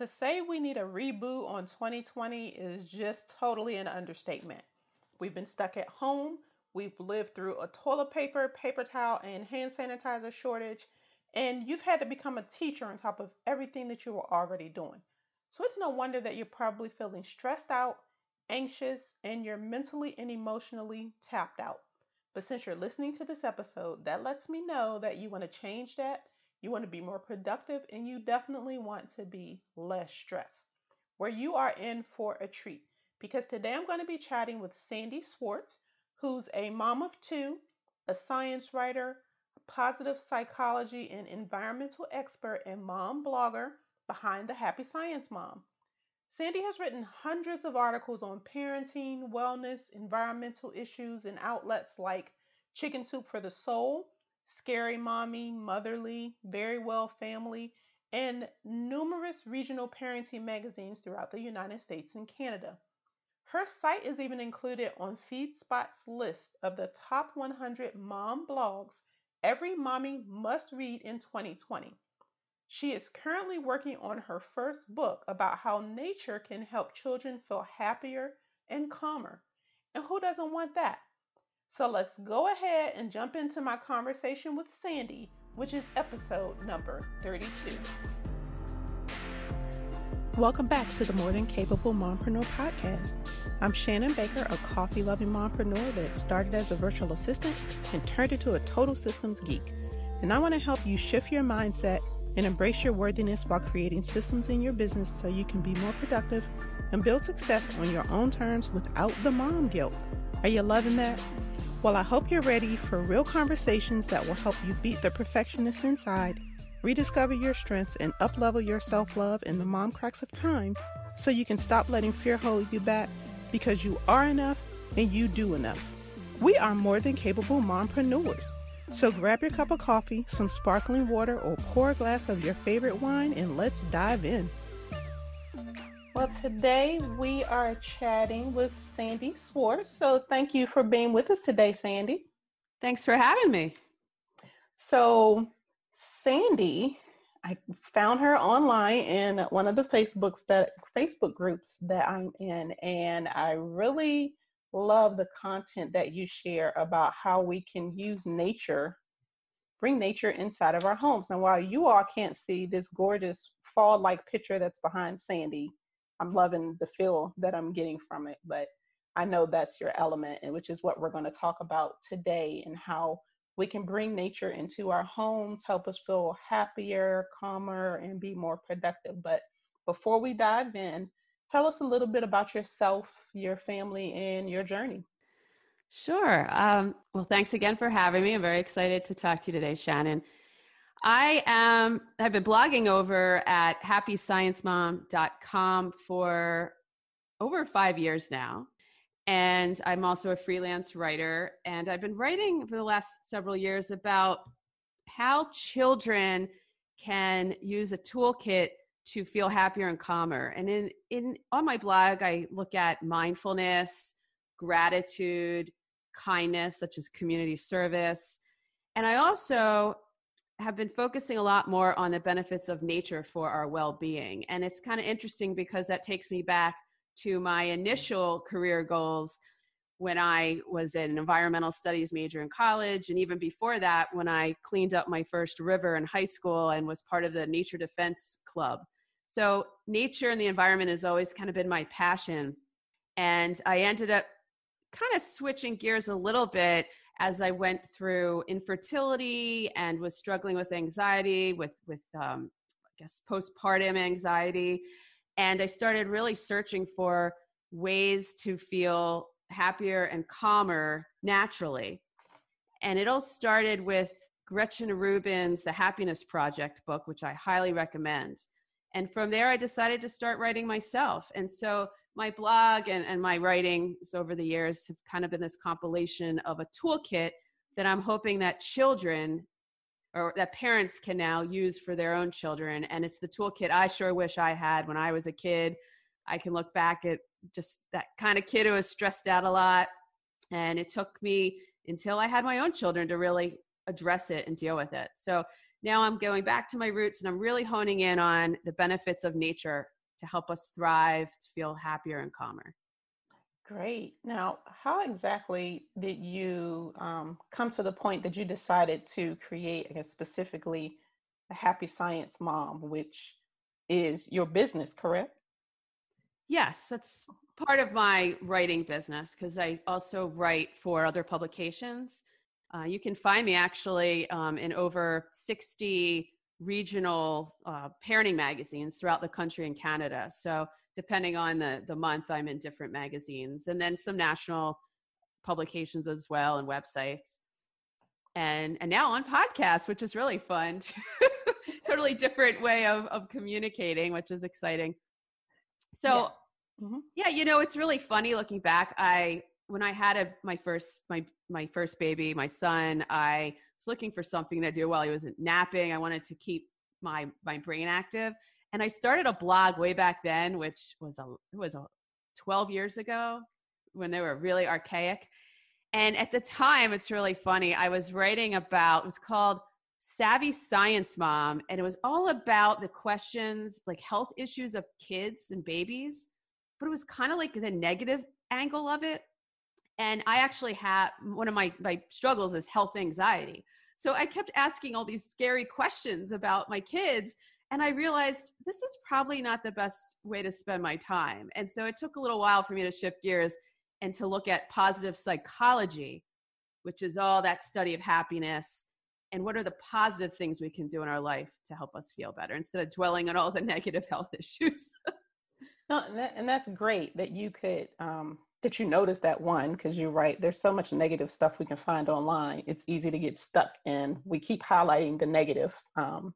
To say we need a reboot on 2020 is just totally an understatement. We've been stuck at home, we've lived through a toilet paper, paper towel, and hand sanitizer shortage, and you've had to become a teacher on top of everything that you were already doing. So it's no wonder that you're probably feeling stressed out, anxious, and you're mentally and emotionally tapped out. But since you're listening to this episode, that lets me know that you want to change that, you want to be more productive, and you definitely want to be less stressed. Where you are in for a treat. Because today I'm going to be chatting with Sandy Schwartz, who's a mom of two, a science writer, positive psychology and environmental expert and mom blogger behind the Happy Science Mom. Sandy has written hundreds of articles on parenting, wellness, environmental issues in outlets like Chicken Soup for the Soul, Scary Mommy, Motherly, Verywell Family, and numerous regional parenting magazines throughout the United States and Canada. Her site is even included on FeedSpot's list of the top 100 mom blogs every mommy must read in 2020. She is currently working on her first book about how nature can help children feel happier and calmer. And who doesn't want that? So let's go ahead and jump into my conversation with Sandy, which is episode number 32. Welcome back to the More Than Capable Mompreneur podcast. I'm Shannon Baker, a coffee loving mompreneur that started as a virtual assistant and turned into a total systems geek. And I want to help you shift your mindset and embrace your worthiness while creating systems in your business so you can be more productive and build success on your own terms without the mom guilt. Are you loving that? Well, I hope you're ready for real conversations that will help you beat the perfectionist inside rediscover your strengths, and uplevel your self love in the mom cracks of time so you can stop letting fear hold you back because you are enough and you do enough. We are more than capable mompreneurs. So grab your cup of coffee, some sparkling water, or pour a glass of your favorite wine and let's dive in. Well, today we are chatting with Sandy Schwartz. So thank you for being with us today, Sandy. Thanks for having me. So, Sandy, I found her online in one of the Facebooks that Facebook groups that I'm in, and I really love the content that you share about how we can use nature, bring nature inside of our homes. And while you all can't see this gorgeous fall-like picture that's behind Sandy, I'm loving the feel that I'm getting from it. But I know that's your element, and which is what we're going to talk about today, and how we can bring nature into our homes, help us feel happier, calmer, and be more productive. But before we dive in, tell us a little bit about yourself, your family, and your journey. Sure. Um, well, thanks again for having me. I'm very excited to talk to you today, Shannon. I am I've been blogging over at happysciencemom.com for over 5 years now and I'm also a freelance writer. And I've been writing for the last several years about how children can use a toolkit to feel happier and calmer. And in, in on my blog, I look at mindfulness, gratitude, kindness, such as community service. And I also have been focusing a lot more on the benefits of nature for our well being. And it's kind of interesting because that takes me back to my initial career goals when I was an environmental studies major in college, and even before that, when I cleaned up my first river in high school and was part of the Nature Defense Club. So, nature and the environment has always kind of been my passion. And I ended up kind of switching gears a little bit as I went through infertility and was struggling with anxiety, with, with um, I guess, postpartum anxiety and I started really searching for ways to feel happier and calmer naturally. And it all started with Gretchen Rubin's The Happiness Project book, which I highly recommend. And from there, I decided to start writing myself. And so my blog and, and my writings over the years have kind of been this compilation of a toolkit that I'm hoping that children or that parents can now use for their own children. And it's the toolkit I sure wish I had when I was a kid. I can look back at just that kind of kid who was stressed out a lot. And it took me until I had my own children to really address it and deal with it. So now I'm going back to my roots and I'm really honing in on the benefits of nature to help us thrive, to feel happier and calmer. Great. Now, how exactly did you um, come to the point that you decided to create, I guess, specifically a Happy Science Mom, which is your business, correct? Yes, that's part of my writing business because I also write for other publications. Uh, you can find me actually um, in over 60 regional uh, parenting magazines throughout the country and Canada. So depending on the the month, I'm in different magazines, and then some national publications as well and websites. And and now on podcasts, which is really fun. totally different way of of communicating, which is exciting. So. Yeah. Mm-hmm. yeah, you know, it's really funny looking back. I when I had a, my first my my first baby, my son, I was looking for something to do while he wasn't napping. I wanted to keep my my brain active, and I started a blog way back then, which was a it was a 12 years ago when they were really archaic. And at the time, it's really funny. I was writing about it was called Savvy Science Mom, and it was all about the questions like health issues of kids and babies, but it was kind of like the negative angle of it and i actually have one of my my struggles is health anxiety. So i kept asking all these scary questions about my kids and i realized this is probably not the best way to spend my time. And so it took a little while for me to shift gears and to look at positive psychology which is all that study of happiness and what are the positive things we can do in our life to help us feel better instead of dwelling on all the negative health issues. No, and, that, and that's great that you could um, that you notice that one? Because you're right there's so much negative stuff we can find online it's easy to get stuck in we keep highlighting the negative um,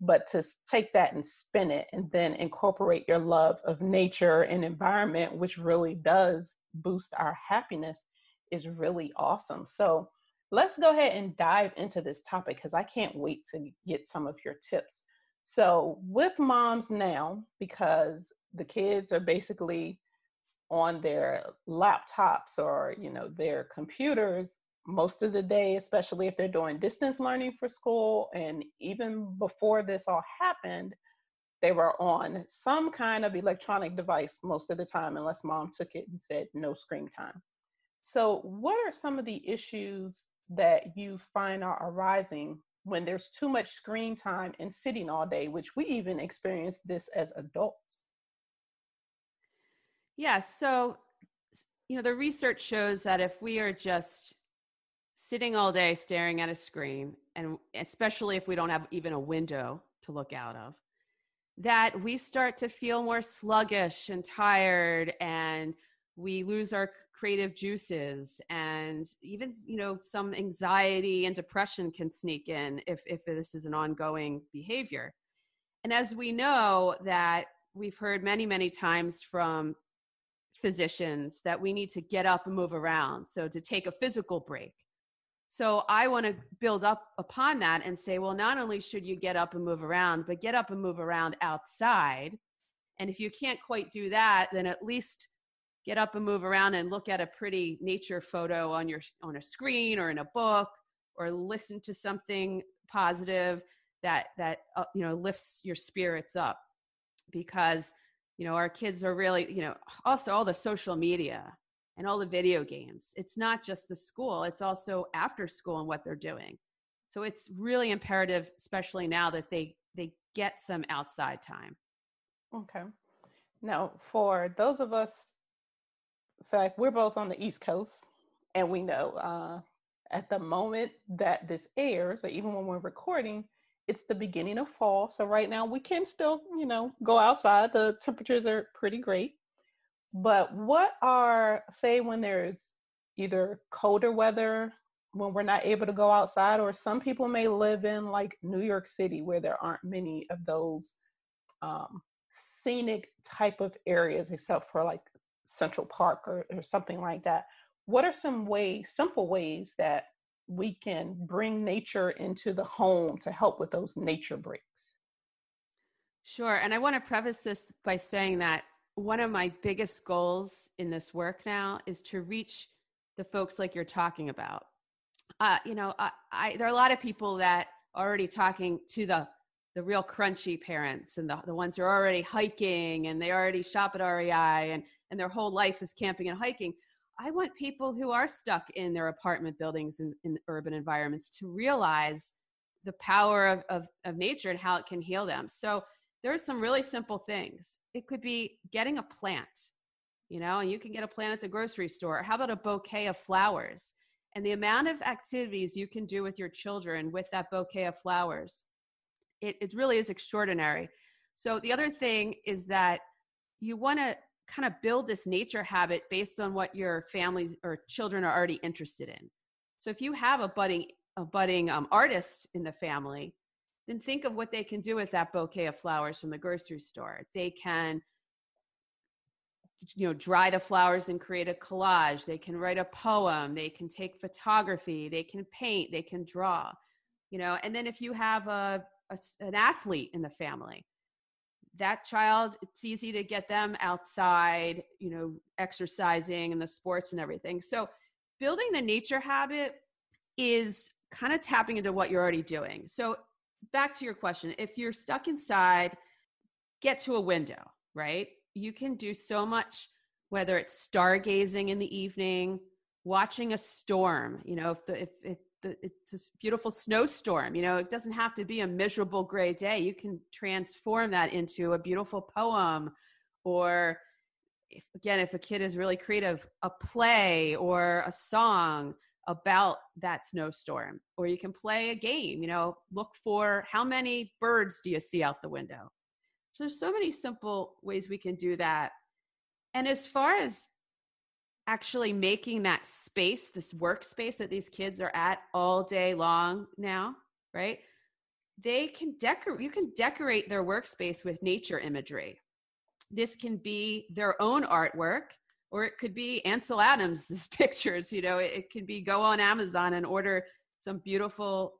but to take that and spin it and then incorporate your love of nature and environment which really does boost our happiness is really awesome. So let's go ahead and dive into this topic because i can't wait to get some of your tips. So with moms now because the kids are basically on their laptops or you know their computers most of the day especially if they're doing distance learning for school and even before this all happened they were on some kind of electronic device most of the time unless mom took it and said no screen time. So what are some of the issues that you find are arising when there's too much screen time and sitting all day which we even experience this as adults yeah. So, you know, the research shows that if we are just sitting all day staring at a screen, and especially if we don't have even a window to look out of, that we start to feel more sluggish and tired and we lose our creative juices and even you know some anxiety and depression can sneak in if if this is an ongoing behavior and as we know that we've heard many many times from physicians that we need to get up and move around. So to take a physical break. So I want to build up upon that and say, well, not only should you get up and move around, but get up and move around outside. And if you can't quite do that, then at least get up and move around and look at a pretty nature photo on your on a screen or in a book or listen to something positive that that uh, you know lifts your spirits up because you know our kids are really you know also all the social media and all the video games. It's not just the school it's also after school and what they're doing. So it's really imperative especially now that they they get some outside time. Okay. Now for those of us so like we're both on the east coast and we know uh, at the moment that this airs or even when we're recording it's the beginning of fall. So right now we can still, you know, go outside. The temperatures are pretty great. But what are, say, when there's either colder weather, when we're not able to go outside, or some people may live in like New York City where there aren't many of those um, scenic type of areas except for like Central Park or, or something like that. What are some ways, simple ways that we can bring nature into the home to help with those nature breaks. Sure. And I want to preface this by saying that one of my biggest goals in this work now is to reach the folks like you're talking about. Uh, you know, I, I, there are a lot of people that are already talking to the the real crunchy parents and the, the ones who are already hiking and they already shop at REI and, and their whole life is camping and hiking. I want people who are stuck in their apartment buildings in, in urban environments to realize the power of, of, of nature and how it can heal them. So there are some really simple things. It could be getting a plant, you know, and you can get a plant at the grocery store. How about a bouquet of flowers? And the amount of activities you can do with your children with that bouquet of flowers, it, it really is extraordinary. So the other thing is that you want to kind of build this nature habit based on what your family or children are already interested in. So if you have a budding a budding um, artist in the family, then think of what they can do with that bouquet of flowers from the grocery store. They can you know dry the flowers and create a collage they can write a poem they can take photography they can paint they can draw you know and then if you have a, a an athlete in the family that child it's easy to get them outside you know exercising and the sports and everything. So building the nature habit is kind of tapping into what you're already doing. So back to your question if you're stuck inside get to a window right? You can do so much whether it's stargazing in the evening watching a storm you know if the if, if the, it's a beautiful snowstorm you know it doesn't have to be a miserable gray day. You can transform that into a beautiful poem or if, again if a kid is really creative a play or a song about that snowstorm. Or you can play a game you know look for how many birds do you see out the window. So there's so many simple ways we can do that. And as far as actually making that space this workspace that these kids are at all day long now right they can decorate you can decorate their workspace with nature imagery this can be their own artwork or it could be Ansel Adams's pictures. You know, it, it be go on Amazon and order some beautiful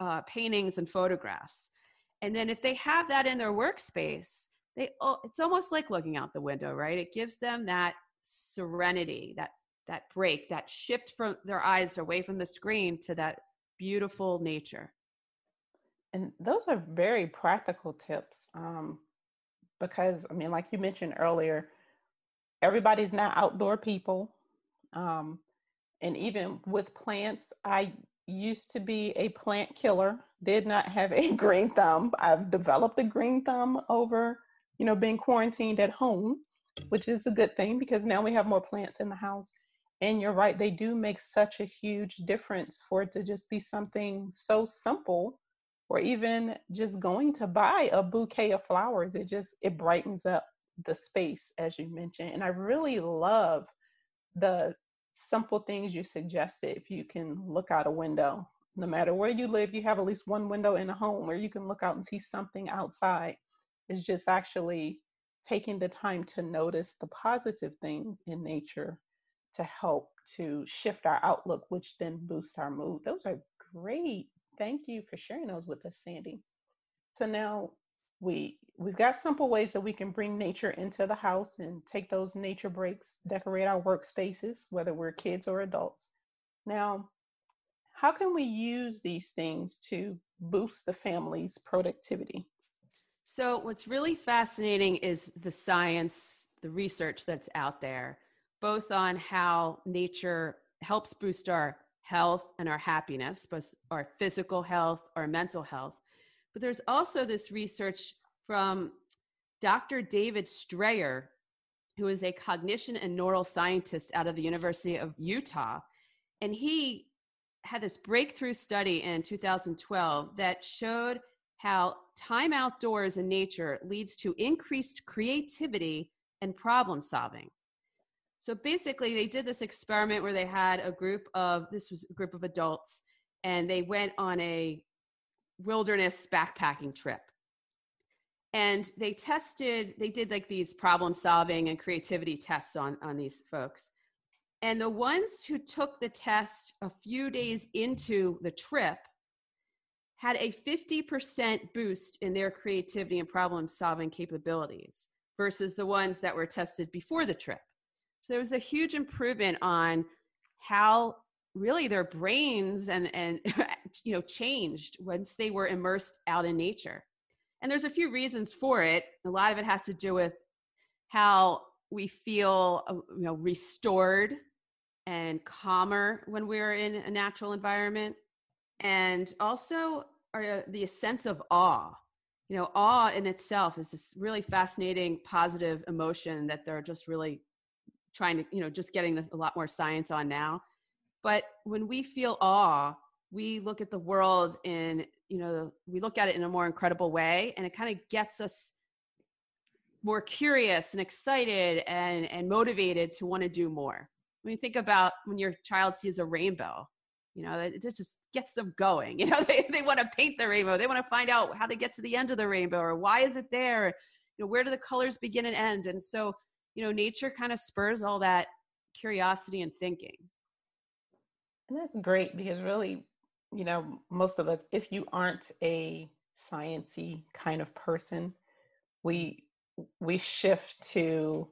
uh, paintings and photographs. And then if they have that in their workspace, they it's almost like looking out the window, right? It gives them that serenity, that that break, that shift from their eyes away from the screen to that beautiful nature. And those are very practical tips um, because, I mean, like you mentioned earlier, everybody's not outdoor people. Um, and even with plants, I used to be a plant killer, did not have a green thumb. I've developed a green thumb over, you know, being quarantined at home, which is a good thing because now we have more plants in the house. And you're right, they do make such a huge difference for it to just be something so simple or even just going to buy a bouquet of flowers. It just it brightens up the space as you mentioned and i really love the simple things you suggested if you can look out a window no matter where you live you have at least one window in a home where you can look out and see something outside it's just actually taking the time to notice the positive things in nature to help to shift our outlook which then boosts our mood those are great thank you for sharing those with us sandy so now we we've got simple ways that we can bring nature into the house and take those nature breaks, decorate our workspaces, whether we're kids or adults. Now, how can we use these things to boost the family's productivity? So, what's really fascinating is the science, the research that's out there, both on how nature helps boost our health and our happiness, both our physical health, our mental health, but there's also this research from Dr. David Strayer, who is a cognition and neural scientist out of the University of Utah. And he had this breakthrough study in 2012 that showed how time outdoors in nature leads to increased creativity and problem solving. So basically, they did this experiment where they had a group of this was a group of adults, and they went on a wilderness backpacking trip. And they tested, they did like these problem solving and creativity tests on, on these folks. And the ones who took the test a few days into the trip had a 50% boost in their creativity and problem solving capabilities versus the ones that were tested before the trip. So there was a huge improvement on how really their brains and and you know changed once they were immersed out in nature. And there's a few reasons for it. A lot of it has to do with how we feel uh, you know restored and calmer when we're in a natural environment and also our, the sense of awe. You know awe in itself is this really fascinating positive emotion that they're just really trying to you know just getting a lot more science on now. But when we feel awe we look at the world in you know we look at it in a more incredible way and it kind of gets us more curious and excited and and motivated to want to do more. When you think about when your child sees a rainbow you know it just gets them going you know they, they want to paint the rainbow they want to find out how to get to the end of the rainbow or why is it there? You know where do the colors begin and end? And so you know nature kind of spurs all that curiosity and thinking. And that's great because really you know most of us if you aren't a sciency kind of person we we shift to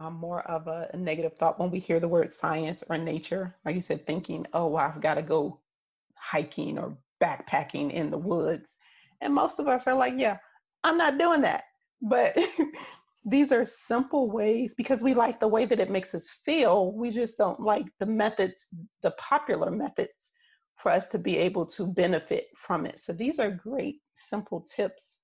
um, more of a, a, negative thought when we hear the word science or nature. Like you said, thinking, oh, well, I've got to go hiking or backpacking in the woods. And most of us are like, yeah, I'm not doing that. But these are simple ways because we like the way that it makes us feel. We just don't like the methods, the popular methods for us to be able to benefit from it. So these are great, simple tips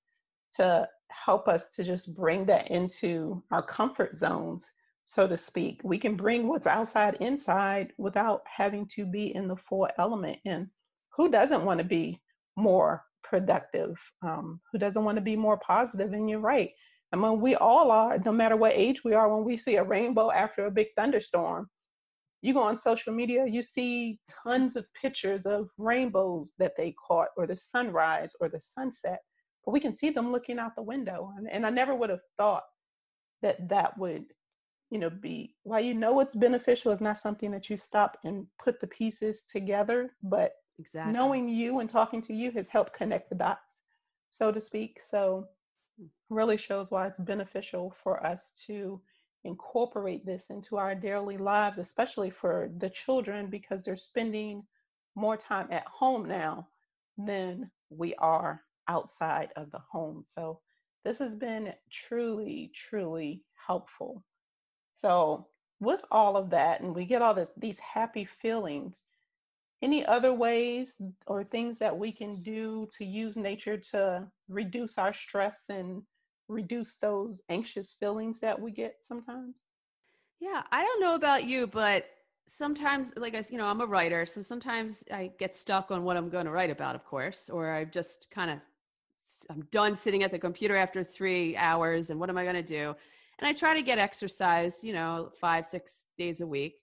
to help us to just bring that into our comfort zones, so to speak. We can bring what's outside inside without having to be in the full element. And who doesn't want to be more productive? Um, who doesn't want to be more positive? And you're right. I mean, we all are, no matter what age we are, when we see a rainbow after a big thunderstorm, you go on social media, you see tons of pictures of rainbows that they caught, or the sunrise, or the sunset but we can see them looking out the window. And, and I never would have thought that that would, you know, be why you know it's beneficial, it's not something that you stop and put the pieces together. But exactly. knowing you and talking to you has helped connect the dots, so to speak. So hmm. really shows why it's beneficial for us to incorporate this into our daily lives, especially for the children, because they're spending more time at home now than we are outside of the home. So this has been truly, truly helpful. So with all of that, and we get all this, these happy feelings, any other ways or things that we can do to use nature to reduce our stress and reduce those anxious feelings that we get sometimes? Yeah, I don't know about you, but sometimes like i you know i'm a writer so sometimes i get stuck on what i'm going to write about of course or i just kind of I'm done sitting at the computer after three hours and what am I going to do? And I try to get exercise, you know, five, six days a week.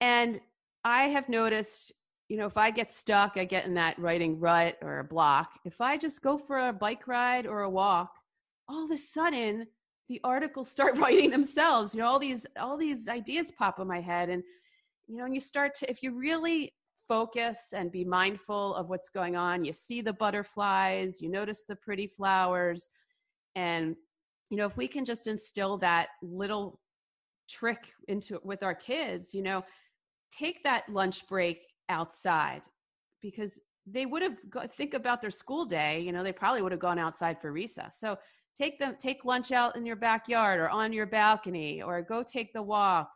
And I have noticed, you know, if I get stuck, I get in that writing rut or a block. If I just go for a bike ride or a walk, all of a sudden the articles start writing themselves. You know, all these all these ideas pop in my head. And, you know, and you start to if you really focus and be mindful of what's going on. You see the butterflies, you notice the pretty flowers. And, you know, if we can just instill that little trick into with our kids, you know, take that lunch break outside because they would have go, think about their school day, you know, they probably would have gone outside for recess. So take them, take lunch out in your backyard or on your balcony or go take the walk.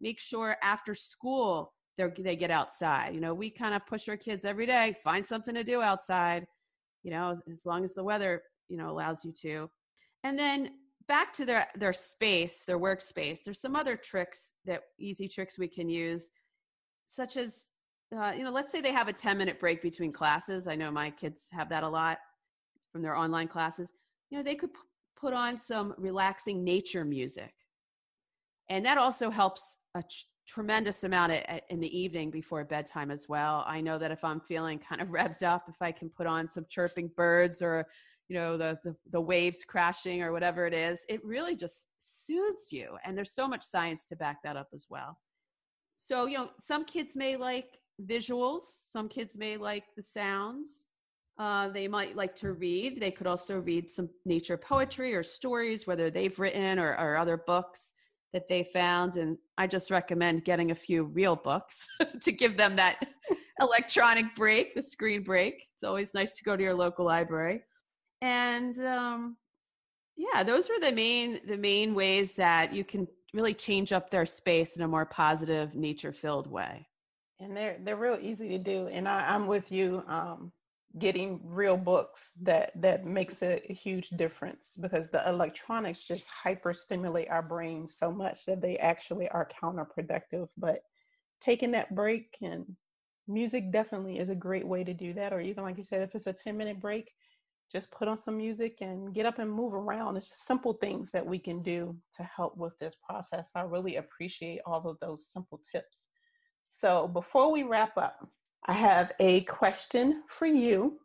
Make sure after school they get outside. You know, we kind of push our kids every day, find something to do outside, you know, as long as the weather, you know, allows you to. And then back to their their space, their workspace. There's some other tricks that easy tricks we can use, such as uh, you know, let's say they have a 10 minute break between classes. I know my kids have that a lot from their online classes. You know, they could p- put on some relaxing nature music. And that also helps a, ch- tremendous amount at, in the evening before bedtime as well. I know that if I'm feeling kind of revved up, if I can put on some chirping birds or you know the, the, the waves crashing or whatever it is, it really just soothes you. And there's so much science to back that up as well. So you know, some kids may like visuals, some kids may like the sounds. Uh, they might like to read. They could also read some nature poetry or stories, whether they've written or, or other books that they found. And I just recommend getting a few real books to give them that electronic break, the screen break. It's always nice to go to your local library. And um, yeah, those were the main the main ways that you can really change up their space in a more positive, nature filled way. And they're they're real easy to do. And I, am with you. Um, getting real books that that makes a, huge difference because the electronics just hyper stimulate our brains so much that they actually are counterproductive. But taking that break and music definitely is a great way to do that. Or even like you said if it's a 10 minute break just put on some music and get up and move around. It's just simple things that we can do to help with this process. I really appreciate all of those simple tips. So before we wrap up I have a question for you.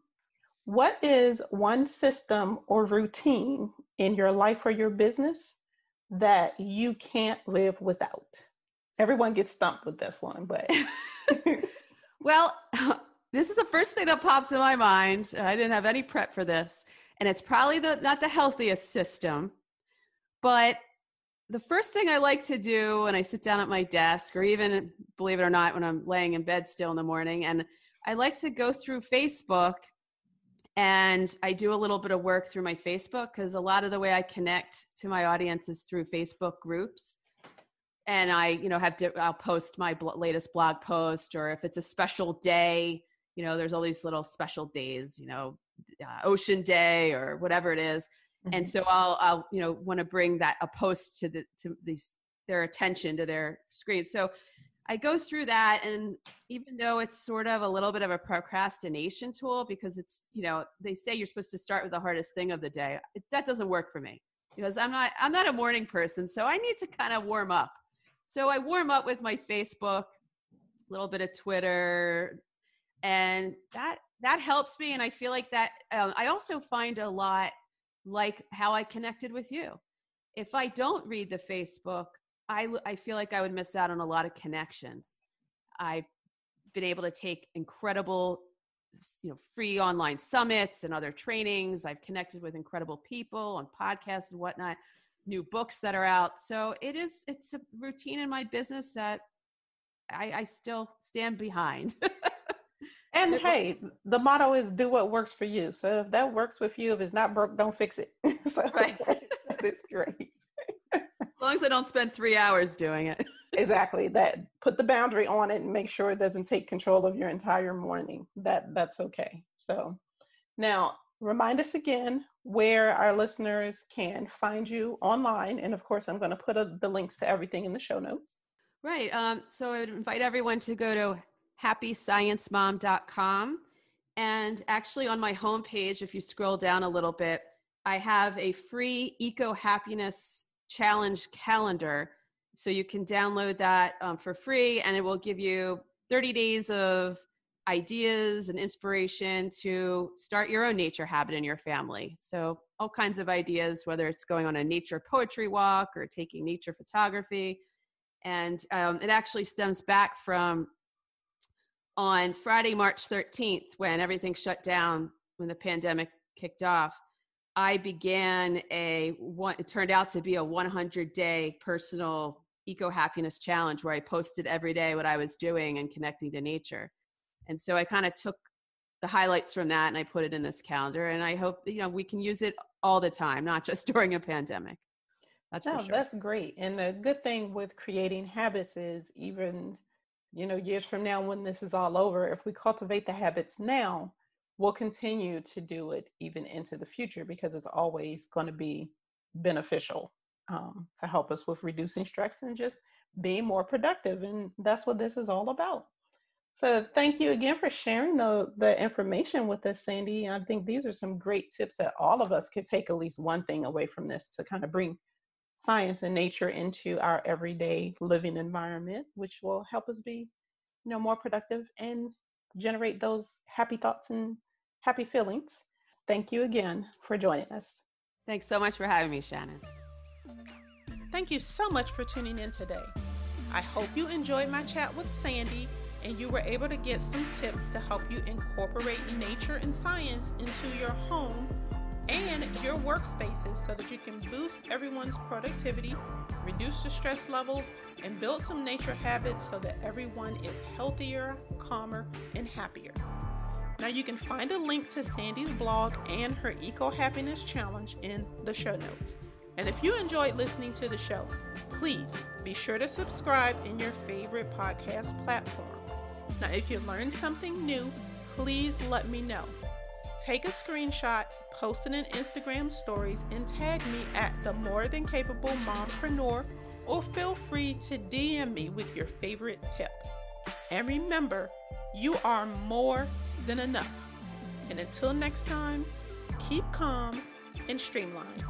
What is one system or routine in your life or your business that you can't live without? Everyone gets stumped with this one, but. well, this is the first thing that pops in my mind. I didn't have any prep for this, and it's probably the, not the healthiest system, but the first thing I like to do when I sit down at my desk, or even believe it or not, when I'm laying in bed still in the morning, and I like to go through Facebook and I do a little bit of work through my Facebook because a lot of the way I connect to my audience is through Facebook groups. And I, you know, have to, I'll post my bl- latest blog post, or if it's a special day, you know, there's all these little special days, you know, uh, Ocean Day or whatever it is and mm-hmm. so i'll i'll you know want to bring that a post to the to these their attention to their screen. So i go through that and even though it's sort of a little bit of a procrastination tool because it's you know they say you're supposed to start with the hardest thing of the day it, that doesn't work for me. Because i'm not i'm not a morning person so i need to kind of warm up. So i warm up with my facebook a little bit of twitter and that that helps me and i feel like that um, i also find a lot like how I connected with you. If I don't read the Facebook, I, I feel like I would miss out on a lot of connections. I've been able to take incredible, you know, free online summits and other trainings. I've connected with incredible people on podcasts and whatnot, new books that are out. So it is, it's a routine in my business that I, I still stand behind. And hey, the motto is do what works for you. So if that works with you, if it's not broke, don't fix it. so right. that's great. as long as I don't spend three hours doing it. exactly. That put the boundary on it and make sure it doesn't take control of your entire morning. That that's okay. So now remind us again where our listeners can find you online. And of course, I'm going to put a, the links to everything in the show notes. Right. Um, so I would invite everyone to go to happysciencemom.com. And actually, on my homepage, if you scroll down a little bit, I have a free eco happiness challenge calendar. So you can download that um, for free, and it will give you 30 days of ideas and inspiration to start your own nature habit in your family. So, all kinds of ideas, whether it's going on a nature poetry walk or taking nature photography. And um, it actually stems back from on Friday, March 13th, when everything shut down, when the pandemic kicked off, I began a one, it turned out to be a 100 day personal eco happiness challenge where I posted every day what I was doing and connecting to nature. And so I kind of took the highlights from that and I put it in this calendar. And I hope, you know, we can use it all the time, not just during a pandemic. That's no, sure. that's great. And the good thing with creating habits is even you know, years from now when this is all over, if we cultivate the habits now, we'll continue to do it even into the future because it's always going to be beneficial um, to help us with reducing stress and just being more productive. And that's what this is all about. So thank you again for sharing the, the information with us, Sandy. I think these are some great tips that all of us could take at least one thing away from this to kind of bring science and nature into our everyday living environment, which will help us be, you know, more productive and generate those happy thoughts and happy feelings. Thank you again for joining us. Thanks so much for having me, Shannon. Thank you so much for tuning in today. I hope you enjoyed my chat with Sandy and you were able to get some tips to help you incorporate nature and science into your home and your workspaces so that you can boost everyone's productivity, reduce the stress levels, and build some nature habits so that everyone is healthier, calmer, and happier. Now, you can find a link to Sandy's blog and her Eco Happiness Challenge in the show notes. And if you enjoyed listening to the show, please be sure to subscribe in your favorite podcast platform. Now, if you learned something new, please let me know. Take a screenshot, post it in Instagram stories, and tag me at the More Than Capable Mompreneur, or feel free to DM me with your favorite tip. And remember, you are more than enough. And until next time, keep calm and streamlined.